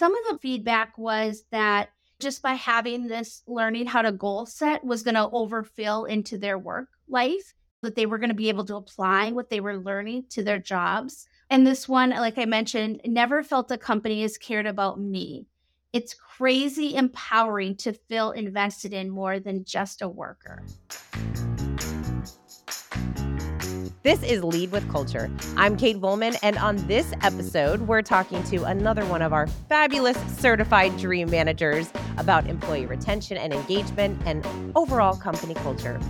some of the feedback was that just by having this learning how to goal set was going to overfill into their work life, that they were going to be able to apply what they were learning to their jobs. And this one, like I mentioned, never felt a company has cared about me. It's crazy empowering to feel invested in more than just a worker. This is Lead with Culture. I'm Kate Volman, and on this episode, we're talking to another one of our fabulous certified dream managers about employee retention and engagement and overall company culture.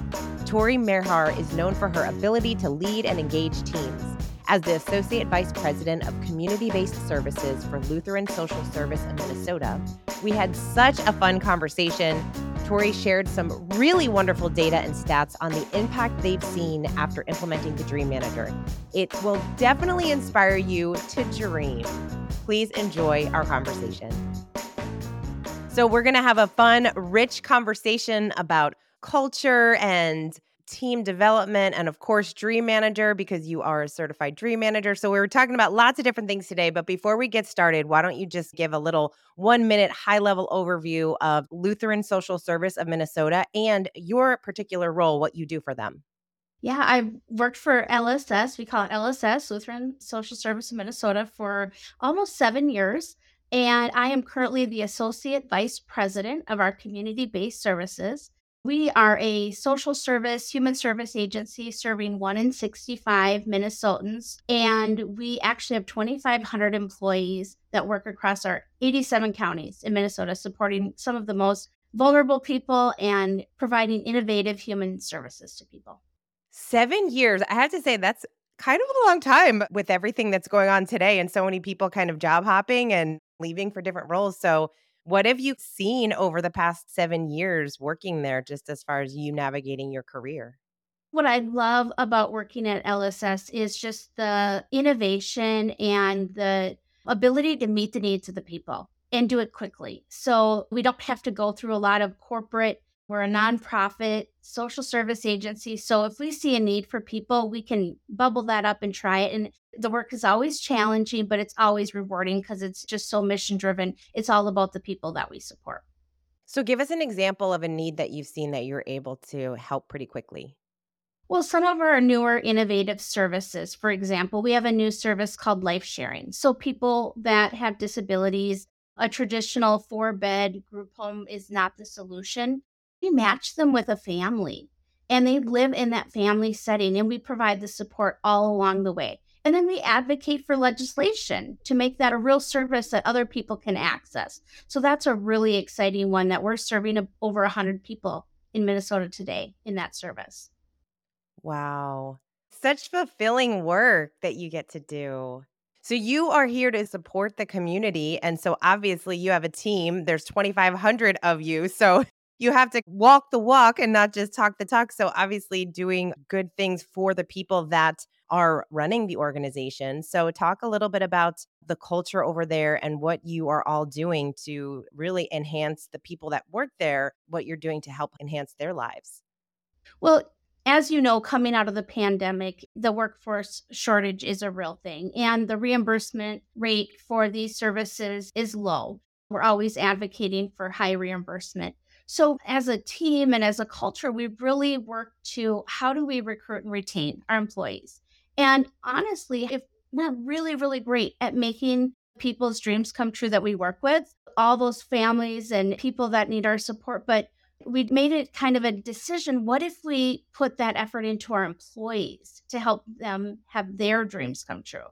Tory Merhar is known for her ability to lead and engage teams. As the Associate Vice President of Community Based Services for Lutheran Social Service of Minnesota, we had such a fun conversation Tory shared some really wonderful data and stats on the impact they've seen after implementing the Dream Manager. It will definitely inspire you to dream. Please enjoy our conversation. So, we're going to have a fun, rich conversation about culture and team development, and of course, Dream Manager, because you are a certified Dream Manager. So, we were talking about lots of different things today. But before we get started, why don't you just give a little one minute high level overview of Lutheran Social Service of Minnesota and your particular role, what you do for them? Yeah, I've worked for LSS. We call it LSS, Lutheran Social Service of Minnesota, for almost seven years. And I am currently the Associate Vice President of our community based services. We are a social service, human service agency serving one in 65 Minnesotans. And we actually have 2,500 employees that work across our 87 counties in Minnesota, supporting some of the most vulnerable people and providing innovative human services to people. Seven years. I have to say, that's kind of a long time with everything that's going on today and so many people kind of job hopping and leaving for different roles. So, what have you seen over the past seven years working there, just as far as you navigating your career? What I love about working at LSS is just the innovation and the ability to meet the needs of the people and do it quickly. So we don't have to go through a lot of corporate we're a nonprofit social service agency. So if we see a need for people, we can bubble that up and try it. And the work is always challenging, but it's always rewarding because it's just so mission driven. It's all about the people that we support. So give us an example of a need that you've seen that you're able to help pretty quickly. Well, some of our newer innovative services, for example, we have a new service called life sharing. So people that have disabilities, a traditional four bed group home is not the solution match them with a family and they live in that family setting and we provide the support all along the way. And then we advocate for legislation to make that a real service that other people can access. So that's a really exciting one that we're serving over 100 people in Minnesota today in that service. Wow. Such fulfilling work that you get to do. So you are here to support the community and so obviously you have a team. There's 2500 of you. So you have to walk the walk and not just talk the talk. So, obviously, doing good things for the people that are running the organization. So, talk a little bit about the culture over there and what you are all doing to really enhance the people that work there, what you're doing to help enhance their lives. Well, as you know, coming out of the pandemic, the workforce shortage is a real thing, and the reimbursement rate for these services is low. We're always advocating for high reimbursement. So, as a team and as a culture, we really work to how do we recruit and retain our employees? And honestly, if not really, really great at making people's dreams come true that we work with, all those families and people that need our support. But we made it kind of a decision what if we put that effort into our employees to help them have their dreams come true?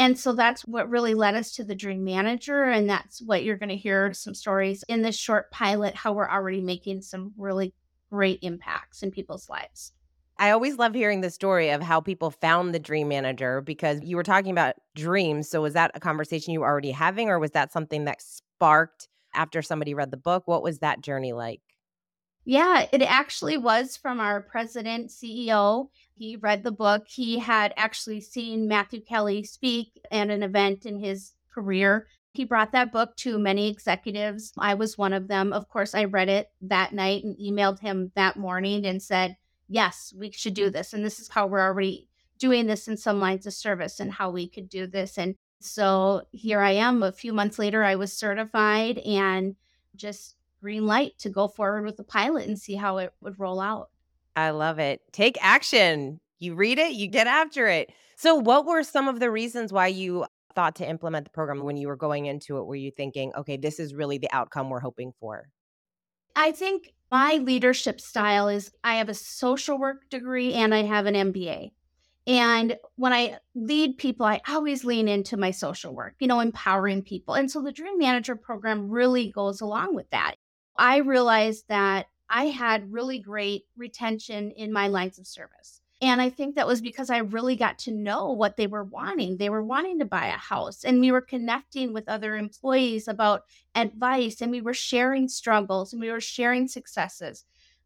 And so that's what really led us to the Dream Manager. And that's what you're going to hear some stories in this short pilot, how we're already making some really great impacts in people's lives. I always love hearing the story of how people found the dream manager because you were talking about dreams. So, was that a conversation you were already having, or was that something that sparked after somebody read the book? What was that journey like? Yeah, it actually was from our president, CEO. He read the book. He had actually seen Matthew Kelly speak at an event in his career. He brought that book to many executives. I was one of them. Of course, I read it that night and emailed him that morning and said, Yes, we should do this. And this is how we're already doing this in some lines of service and how we could do this. And So here I am. A few months later, I was certified and just green light to go forward with the pilot and see how it would roll out. I love it. Take action. You read it, you get after it. So, what were some of the reasons why you thought to implement the program when you were going into it? Were you thinking, okay, this is really the outcome we're hoping for? I think my leadership style is I have a social work degree and I have an MBA. And when I lead people, I always lean into my social work, you know, empowering people. And so the Dream Manager program really goes along with that. I realized that I had really great retention in my lines of service. And I think that was because I really got to know what they were wanting. They were wanting to buy a house, and we were connecting with other employees about advice, and we were sharing struggles and we were sharing successes.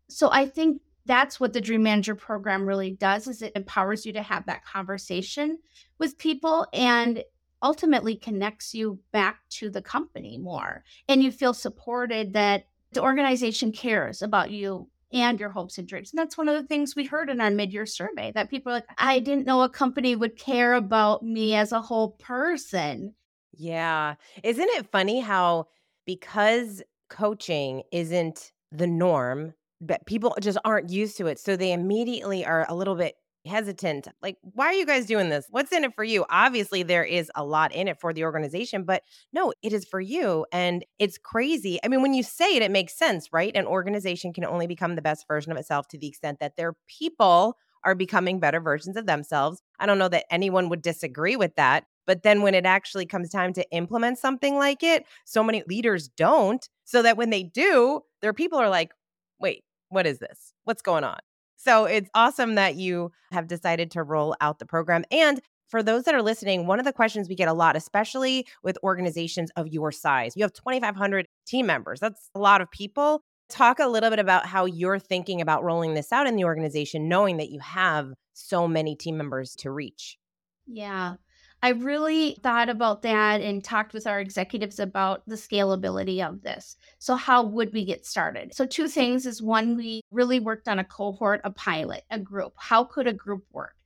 So I think that's what the Dream Manager program really does is it empowers you to have that conversation with people and ultimately connects you back to the company more. And you feel supported that the organization cares about you and your hopes and dreams. And that's one of the things we heard in our mid year survey that people are like, I didn't know a company would care about me as a whole person. Yeah. Isn't it funny how because coaching isn't the norm, but people just aren't used to it. So they immediately are a little bit hesitant. Like, why are you guys doing this? What's in it for you? Obviously, there is a lot in it for the organization, but no, it is for you. And it's crazy. I mean, when you say it, it makes sense, right? An organization can only become the best version of itself to the extent that their people are becoming better versions of themselves. I don't know that anyone would disagree with that. But then when it actually comes time to implement something like it, so many leaders don't. So that when they do, their people are like, wait, what is this? What's going on? So it's awesome that you have decided to roll out the program. And for those that are listening, one of the questions we get a lot, especially with organizations of your size, you have 2,500 team members. That's a lot of people. Talk a little bit about how you're thinking about rolling this out in the organization, knowing that you have so many team members to reach. Yeah. I really thought about that and talked with our executives about the scalability of this. So, how would we get started? So, two things is one, we really worked on a cohort, a pilot, a group. How could a group work?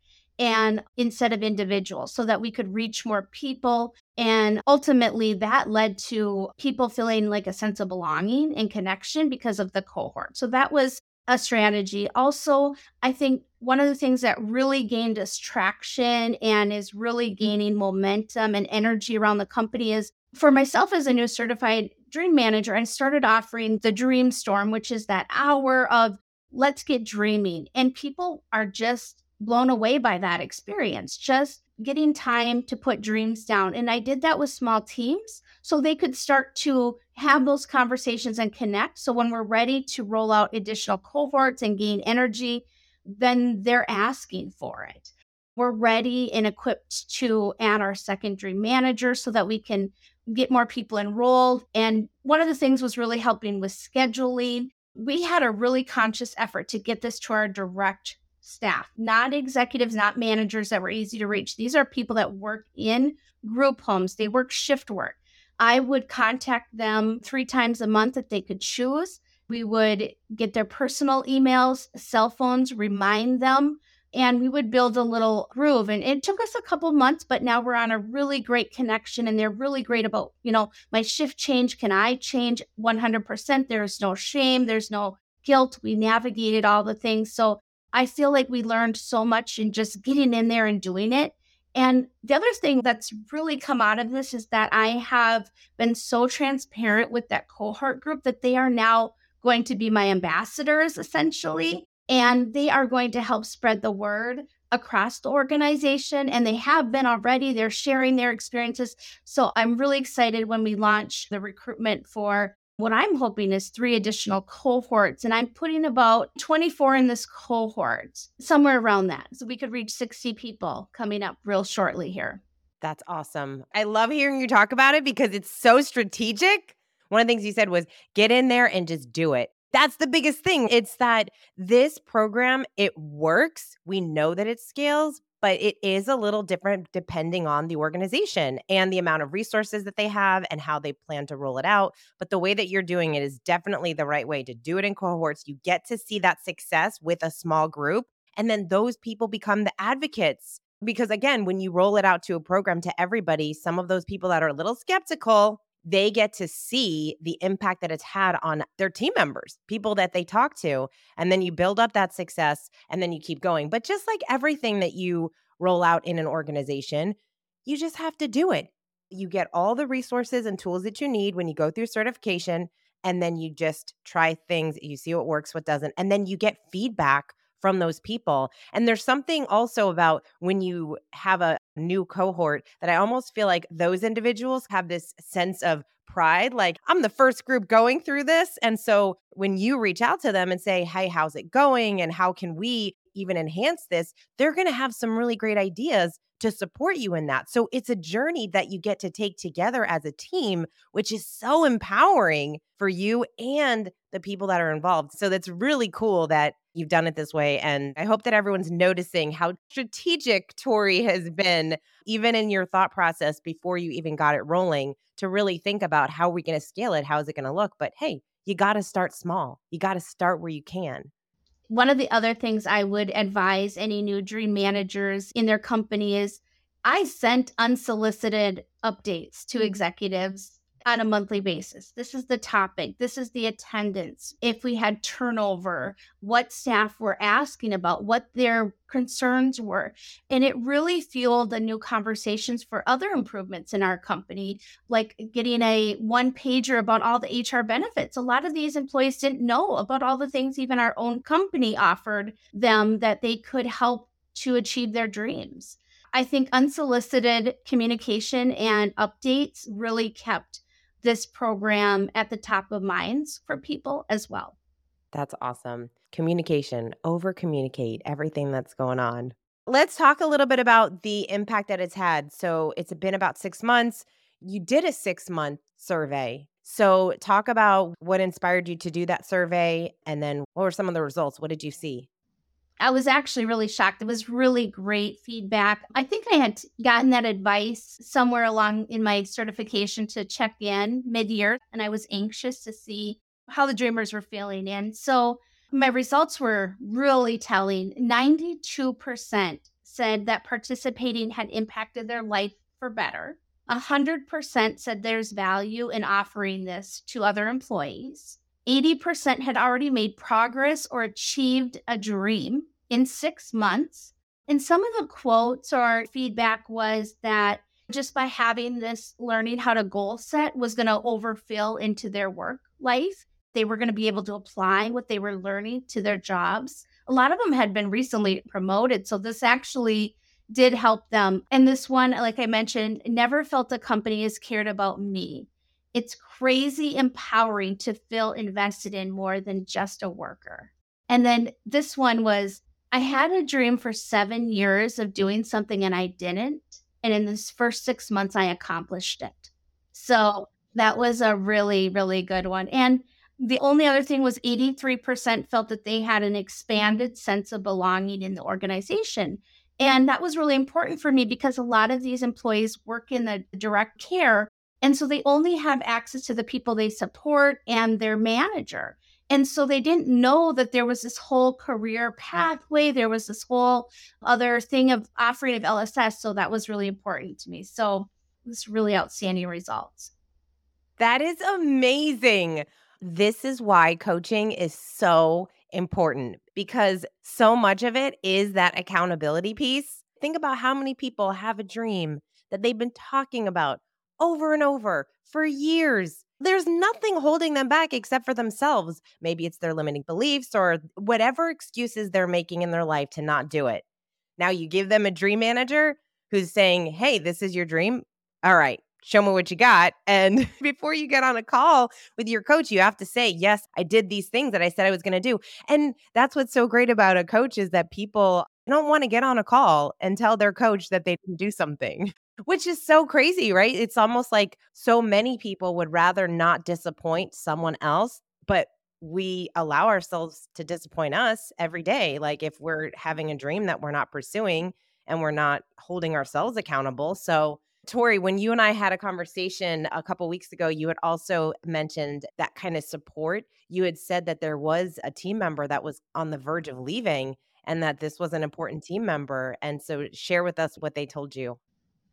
And instead of individuals, so that we could reach more people. And ultimately, that led to people feeling like a sense of belonging and connection because of the cohort. So, that was a strategy. Also, I think one of the things that really gained us traction and is really mm-hmm. gaining momentum and energy around the company is for myself as a new certified dream manager, I started offering the Dream Storm, which is that hour of let's get dreaming. And people are just blown away by that experience, just getting time to put dreams down. And I did that with small teams so they could start to have those conversations and connect. So when we're ready to roll out additional cohorts and gain energy, then they're asking for it. We're ready and equipped to add our secondary manager so that we can get more people enrolled. And one of the things was really helping with scheduling. We had a really conscious effort to get this to our direct staff, not executives, not managers that were easy to reach. These are people that work in group homes, they work shift work. I would contact them three times a month if they could choose. We would get their personal emails, cell phones, remind them, and we would build a little groove. And it took us a couple months, but now we're on a really great connection and they're really great about, you know, my shift change. Can I change 100%? There's no shame, there's no guilt. We navigated all the things. So I feel like we learned so much in just getting in there and doing it. And the other thing that's really come out of this is that I have been so transparent with that cohort group that they are now going to be my ambassadors essentially. And they are going to help spread the word across the organization. And they have been already. They're sharing their experiences. So I'm really excited when we launch the recruitment for what I'm hoping is three additional cohorts. And I'm putting about 24 in this cohort, somewhere around that. So we could reach 60 people coming up real shortly here. That's awesome. I love hearing you talk about it because it's so strategic one of the things you said was get in there and just do it. That's the biggest thing. It's that this program, it works. We know that it scales, but it is a little different depending on the organization and the amount of resources that they have and how they plan to roll it out. But the way that you're doing it is definitely the right way to do it in cohorts. You get to see that success with a small group, and then those people become the advocates Because again, when you roll it out to a program to everybody, some of those people that are a little skeptical, they get to see the impact that it's had on their team members, people that they talk to. And then you build up that success and then you keep going. But just like everything that you roll out in an organization, you just have to do it. You get all the resources and tools that you need when you go through certification. And then you just try things, you see what works, what doesn't. And then you get feedback from those people. And there's something also about when you have a new cohort that I almost feel like those individuals have this sense of pride like I'm the first group going through this and so when you reach out to them and say hey how's it going and how can we even enhance this they're going to have some really great ideas to support you in that. So it's a journey that you get to take together as a team, which is so empowering for you and the people that are involved. So that's really cool that you've done it this way. And I hope that everyone's noticing how strategic Tory has been, even in your thought process before you even got it rolling, to really think about how are we going to scale it? How is it going to look? But hey, you got to start small. You got to start where you can. One of the other things I would advise any new dream managers in their company is I sent unsolicited updates to mm. executives on a monthly basis. This is the topic. This is the attendance. If we had turnover, what staff were asking about, what their concerns were. And it really fueled the new conversations for other improvements in our company, like getting a one pager about all the HR benefits. A lot of these employees didn't know about all the things even our own company offered them that they could help to achieve their dreams. I think unsolicited communication and updates really kept this program at the top of minds for people as well. That's awesome. Communication, over communicate everything that's going on. Let's talk a little bit about the impact that it's had. So, it's been about six months. You did a six month survey. So, talk about what inspired you to do that survey and then what were some of the results? What did you see? I was actually really shocked. It was really great feedback. I think I had gotten that advice somewhere along in my certification to check in mid year, and I was anxious to see how the dreamers were feeling. And so my results were really telling 92% said that participating had impacted their life for better. 100% said there's value in offering this to other employees. 80% had already made progress or achieved a dream in six months. And some of the quotes or feedback was that just by having this learning how to goal set was going to overfill into their work life. They were going to be able to apply what they were learning to their jobs. A lot of them had been recently promoted. So this actually did help them. And this one, like I mentioned, never felt the company as cared about me. It's crazy empowering to feel invested in more than just a worker. And then this one was I had a dream for seven years of doing something and I didn't. And in this first six months, I accomplished it. So that was a really, really good one. And the only other thing was 83% felt that they had an expanded sense of belonging in the organization. And that was really important for me because a lot of these employees work in the direct care and so they only have access to the people they support and their manager. And so they didn't know that there was this whole career pathway. There was this whole other thing of offering of LSS. So that was really important to me. So it was really outstanding results. That is amazing. This is why coaching is so important because so much of it is that accountability piece. Think about how many people have a dream that they've been talking about over and over for years. There's nothing holding them back except for themselves. Maybe it's their limiting beliefs or whatever excuses they're making in their life to not do it. Now you give them a dream manager who's saying, Hey, this is your dream. All right, show me what you got. And before you get on a call with your coach, you have to say, Yes, I did these things that I said I was going to do. And that's what's so great about a coach is that people don't want to get on a call and tell their coach that they didn't do something which is so crazy, right? It's almost like so many people would rather not disappoint someone else, but we allow ourselves to disappoint us every day. Like if we're having a dream that we're not pursuing and we're not holding ourselves accountable. So, Tory, when you and I had a conversation a couple weeks ago, you had also mentioned that kind of support. You had said that there was a team member that was on the verge of leaving and that this was an important team member. And so share with us what they told you.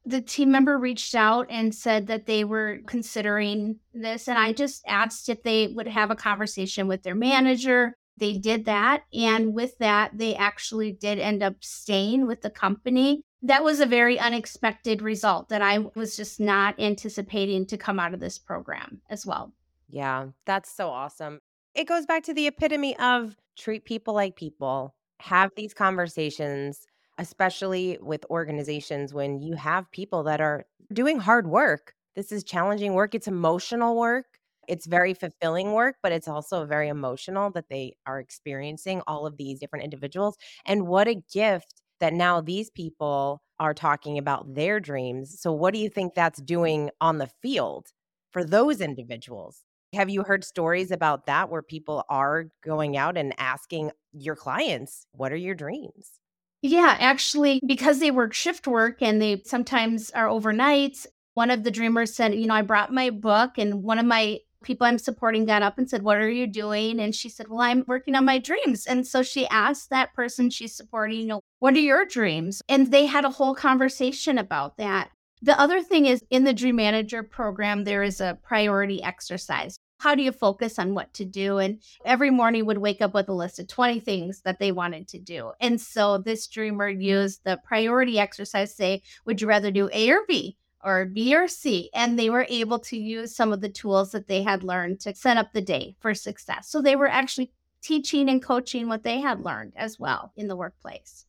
The team member reached out and said that they were considering this. And I just asked if they would have a conversation with their manager. They did that. And with that, they actually did end up staying with the company. That was a very unexpected result that I was just not anticipating to come out of this program as well. Yeah, that's so awesome. It goes back to the epitome of treat people like people, have these conversations, especially with organizations when you have people that are doing hard work. This is challenging work, it's emotional work. It's very fulfilling work, but it's also very emotional that they are experiencing all of these different individuals. And what a gift that now these people are talking about their dreams. So, what do you think that's doing on the field for those individuals? Have you heard stories about that where people are going out and asking your clients, what are your dreams? Yeah, actually, because they work shift work and they sometimes are overnights, one of the dreamers said, You know, I brought my book, and one of my people I'm supporting got up and said, What are you doing? And she said, Well, I'm working on my dreams. And so she asked that person she's supporting, You know, what are your dreams? And they had a whole conversation about that. The other thing is in the Dream Manager program, there is a priority exercise how do you focus on what to do? And every morning would wake up with a list of 20 things that they wanted to do. And so this dreamer used the priority exercise, say, would you rather do A or B? Or B or C, and they were able to use some of the tools that they had learned to set up the day for success. So they were actually teaching and coaching what they had learned as well in the workplace.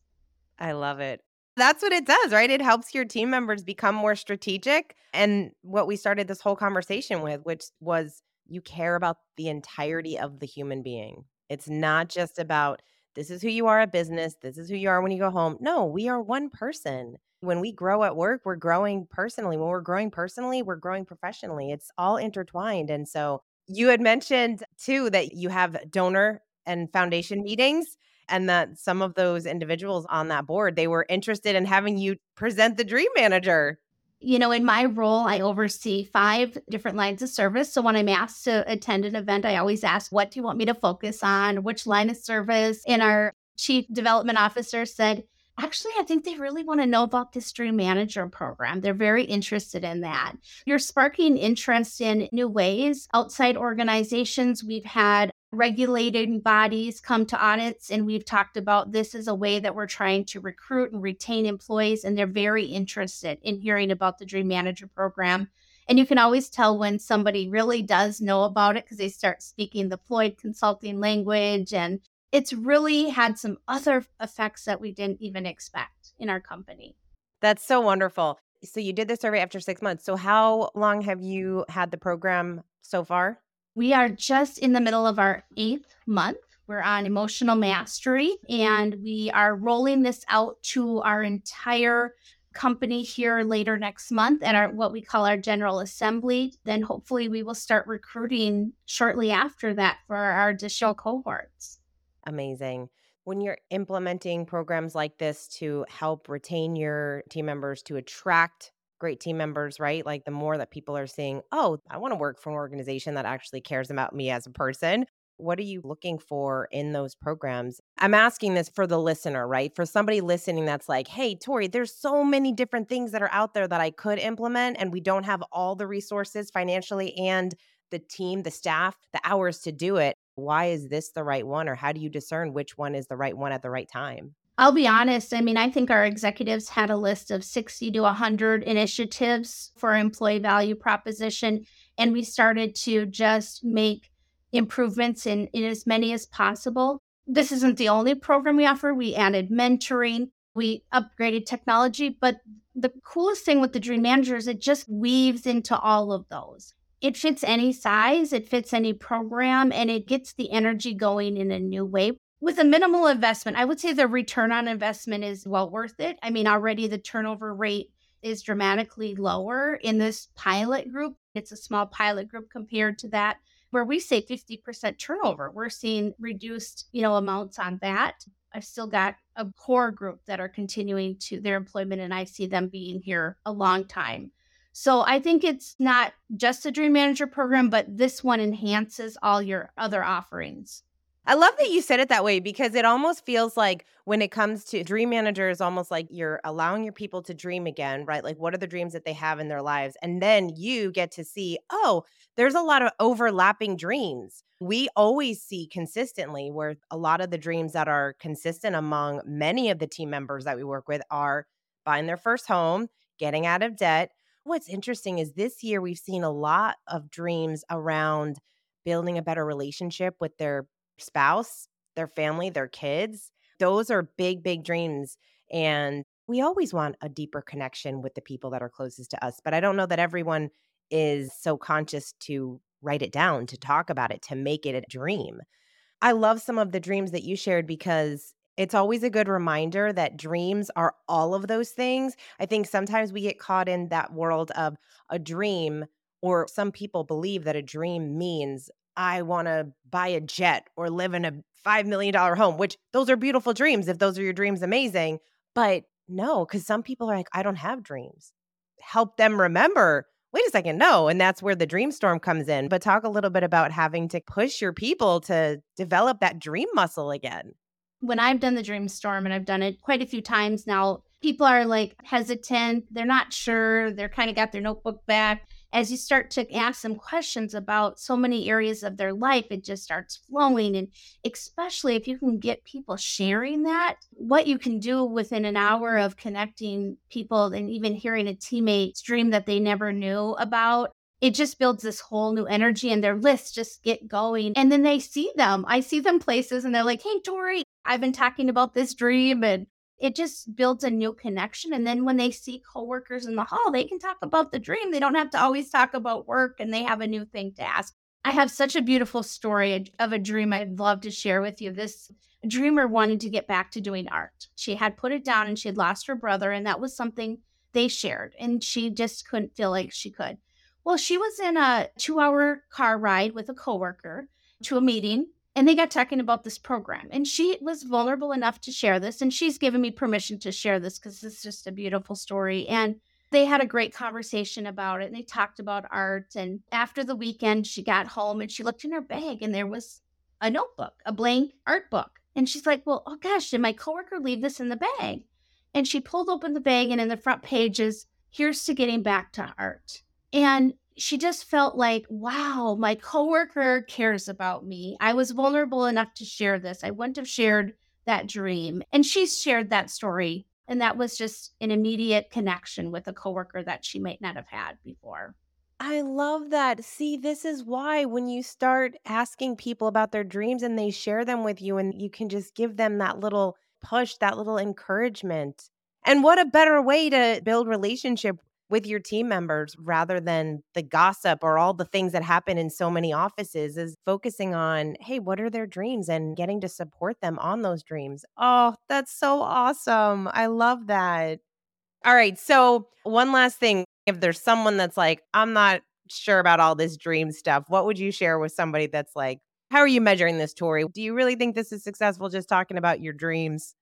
I love it. That's what it does, right? It helps your team members become more strategic. And what we started this whole conversation with, which was you care about the entirety of the human being. It's not mm-hmm. just about this is who you are at business, this is who you are when you go home. No, we are one person. When we grow at work, we're growing personally. When we're growing personally, we're growing professionally. It's all intertwined. And so you had mentioned too that you have donor and foundation meetings and that some of those individuals on that board they were interested in having you present the dream manager you know, in my role, I oversee five different lines of service. So when I'm asked to attend an event, I always ask, what do you want me to focus on? Which line of service? And our chief development officer said, Actually, I think they really want to know about this Dream Manager program. They're very interested in that. You're sparking interest in new ways. Outside organizations, we've had regulated bodies come to audits and we've talked about this as a way that we're trying to recruit and retain employees and they're very interested in hearing about the dream manager program and you can always tell when somebody really does know about it because they start speaking the floyd consulting language and it's really had some other effects that we didn't even expect in our company that's so wonderful so you did the survey after six months so how long have you had the program so far we are just in the middle of our eighth month. We're on emotional mastery and we are rolling this out to our entire company here later next month at our what we call our general assembly. Then hopefully we will start recruiting shortly after that for our additional cohorts. Amazing. When you're implementing programs like this to help retain your team members to attract great team members, right? Like the more that people are saying, oh, I want to work for an organization that actually cares about me as a person. What are you looking for in those programs? I'm asking this for the listener, right? For somebody listening that's like, hey, Tory, there's so many different things that are out there that I could implement, and we don't have all the resources financially and the team, the staff, the hours to do it. Why is this the right one? Or how do you discern which one is the right one at the right time? I'll be honest. I mean, I think our executives had a list of 60 to 100 initiatives for employee value proposition. And we started to just make improvements in, in as many as possible. This isn't the only program we offer. We added mentoring, we upgraded technology. But the coolest thing with the Dream Manager is it just weaves into all of those. It fits any size, it fits any program, and it gets the energy going in a new way with a minimal investment, I would say the return on investment is well worth it. I mean, already the turnover rate is dramatically lower in this pilot group. It's a small pilot group compared to that where we say 50% turnover. We're seeing reduced, you know, amounts on that. I've still got a core group that are continuing to their employment and I see them being here a long time. So I think it's not just a dream manager program, but this one enhances all your other offerings. I love that you said it that way because it almost feels like when it comes to dream managers, almost like you're allowing your people to dream again, right? Like, what are the dreams that they have in their lives? And then you get to see, oh, there's a lot of overlapping dreams. We always see consistently where a lot of the dreams that are consistent among many of the team members that we work with are buying their first home, getting out of debt. What's interesting is this year we've seen a lot of dreams around building a better relationship with their spouse, their family, their kids. Those are big, big dreams. And we always want a deeper connection with the people that are closest to us. But I don't know that everyone is so conscious to write it down, to talk about it, to make it a dream. I love some of the dreams that you shared because it's always a good reminder that dreams are all of those things. I think sometimes we get caught in that world of a dream, or some people believe that a dream means I want to buy a jet or live in a $5 million home, which those are beautiful dreams. If those are your dreams, amazing. But no, because some people are like, I don't have dreams. Help them remember, wait a second, no. And that's where the dream storm comes in. But talk a little bit about having to push your people to develop that dream muscle again. When I've done the dream storm, and I've done it quite a few times now, people are like hesitant. They're not sure. They're kind of got their notebook back as you start to ask them questions about so many areas of their life, it just starts flowing. And especially if you can get people sharing that, what you can do within an hour of connecting people and even hearing a teammate's dream that they never knew about. It just builds this whole new energy and their lists just get going. And then they see them. I see them places and they're like, hey, Tory, I've been talking about this dream and it just builds a new connection. And then when they see coworkers in the hall, they can talk about the dream. They don't have to always talk about work and they have a new thing to ask. I have such a beautiful story of a dream I'd love to share with you. This dreamer wanted to get back to doing art. She had put it down and she had lost her brother, and that was something they shared, and she just couldn't feel like she could. Well, she was in a two hour car ride with a coworker to a meeting and they got talking about this program and she was vulnerable enough to share this and she's given me permission to share this because it's just a beautiful story and they had a great conversation about it and they talked about art and after the weekend she got home and she looked in her bag and there was a notebook a blank art book and she's like well oh gosh did my coworker leave this in the bag? And she pulled open the bag and in the front pages here's to getting back to art and she just felt like, wow, my coworker cares about me. I was vulnerable enough to share this. I wouldn't have shared that dream. And she shared that story. And that was just an immediate connection with a coworker that she might not have had before. I love that. See, this is why when you start asking people about their dreams and they share them with you, and you can just give them that little push, that little encouragement. And what a better way to build relationship with your team members rather than the gossip or all the things that happen in so many offices is focusing on hey what are their dreams? and getting to support them on those dreams. Oh that's so awesome. I love that. All right so one last thing if there's someone that's like i'm not sure about all this dream stuff what would you share with somebody that's like how are you measuring this tory? Do you really think this is successful just talking about your dreams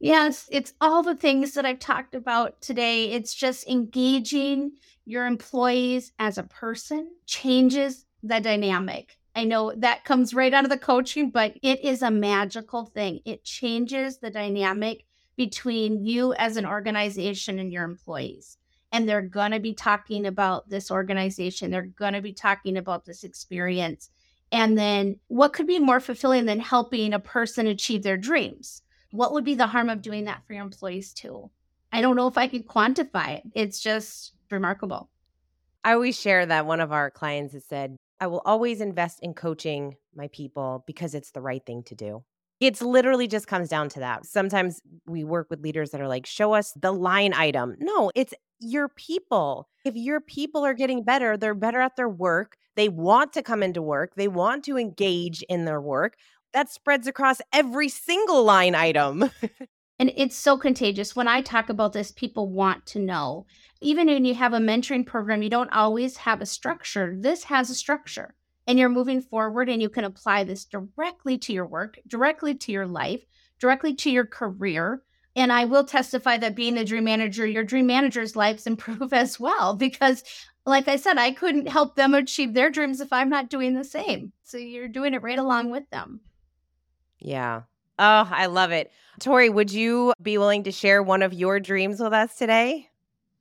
Yes, it's all the things that I've talked about today. It's just engaging your employees as a person changes the dynamic. I know that comes right out of the coaching, but it is a magical thing. It changes the dynamic between you as an organization and your employees. And they're going to be talking about this organization, they're going to be talking about this experience. And then what could be more fulfilling than helping a person achieve their dreams? What would be the harm of doing that for your employees too? I don't know if I can quantify it. It's just remarkable. I always share that one of our clients has said, I will always invest in coaching my people because it's the right thing to do. It's literally just comes down to that. Sometimes we work with leaders that are like, show us the line item. No, it's your people. If your people are getting better, they're better at their work. They want to come into work. They want to engage in their work that spreads across every single line item. and it's so contagious. When I talk about this, people want to know. Even when you have a mentoring program, you don't always have a structure. This has a structure, and you're moving forward, and you can apply this directly to your work, directly to your life, directly to your career. And I will testify that being a dream manager, your dream manager's lives improve as well because like I said, I couldn't help them achieve their dreams if I'm not doing the same. So you're doing it right along with them. Yeah. Oh, I love it. Tory, would you be willing to share one of your dreams with us today?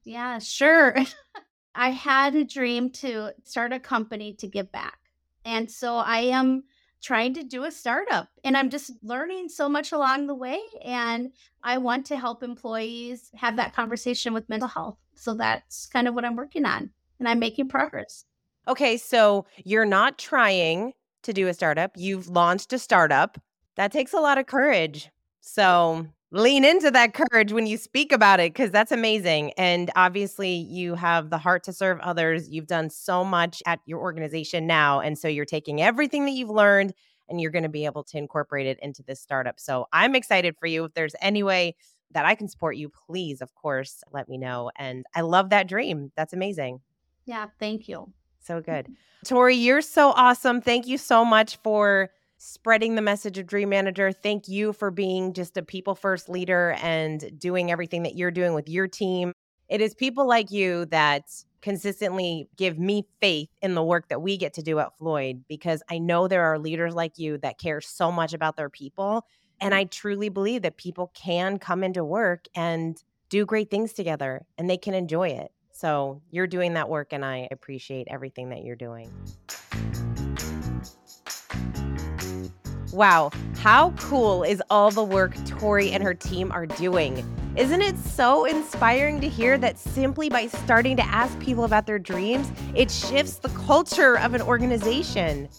Yeah, sure. I had a dream to start a company to give back. And so I am trying to do a startup and I'm just learning so much along the way. And I want to help employees have that conversation with mental health. So that's kind of what I'm working on and I'm making progress. Okay. So you're not trying to do a startup, you've launched a startup. That takes a lot of courage. So lean into that courage when you speak about it because that's amazing. And obviously, you have the heart to serve others. You've done so much at your organization now. And so you're taking everything that you've learned and you're going to be able to incorporate it into this startup. So I'm excited for you. If there's any way that I can support you, please, of course, let me know. And I love that dream. That's amazing. Yeah, thank you. So good. Tory, you're so awesome. Thank you so much for spreading the message of Dream Manager. Thank you for being just a people first leader and doing everything that you're doing with your team. It is people like you that consistently give me faith in the work that we get to do at Floyd because I know there are leaders like you that care so much about their people. And I truly believe that people can come into work and do great things together and they can enjoy it. So you're doing that work, and I appreciate everything that you're doing. Wow, how cool is all the work Tory and her team are doing? Isn't it so inspiring to hear that simply by starting to ask people about their dreams, it shifts the culture of an organization?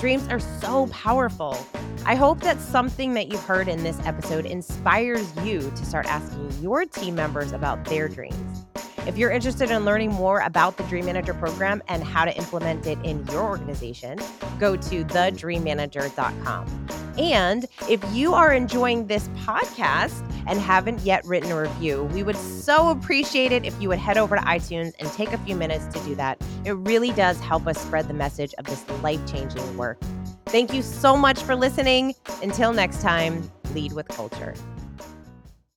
Dreams are so powerful. I hope that something that you've heard in this episode inspires you to start asking your team members about their dreams. If you're interested in learning more about the Dream Manager program and how to implement it in your organization, go to thedreammanager.com. And if you are enjoying this podcast and haven't yet written a review, we would so appreciate it if you would head over to iTunes and take a few minutes to do that. It really does help us spread the message of this life changing work. Thank you so much for listening. Until next time, lead with culture.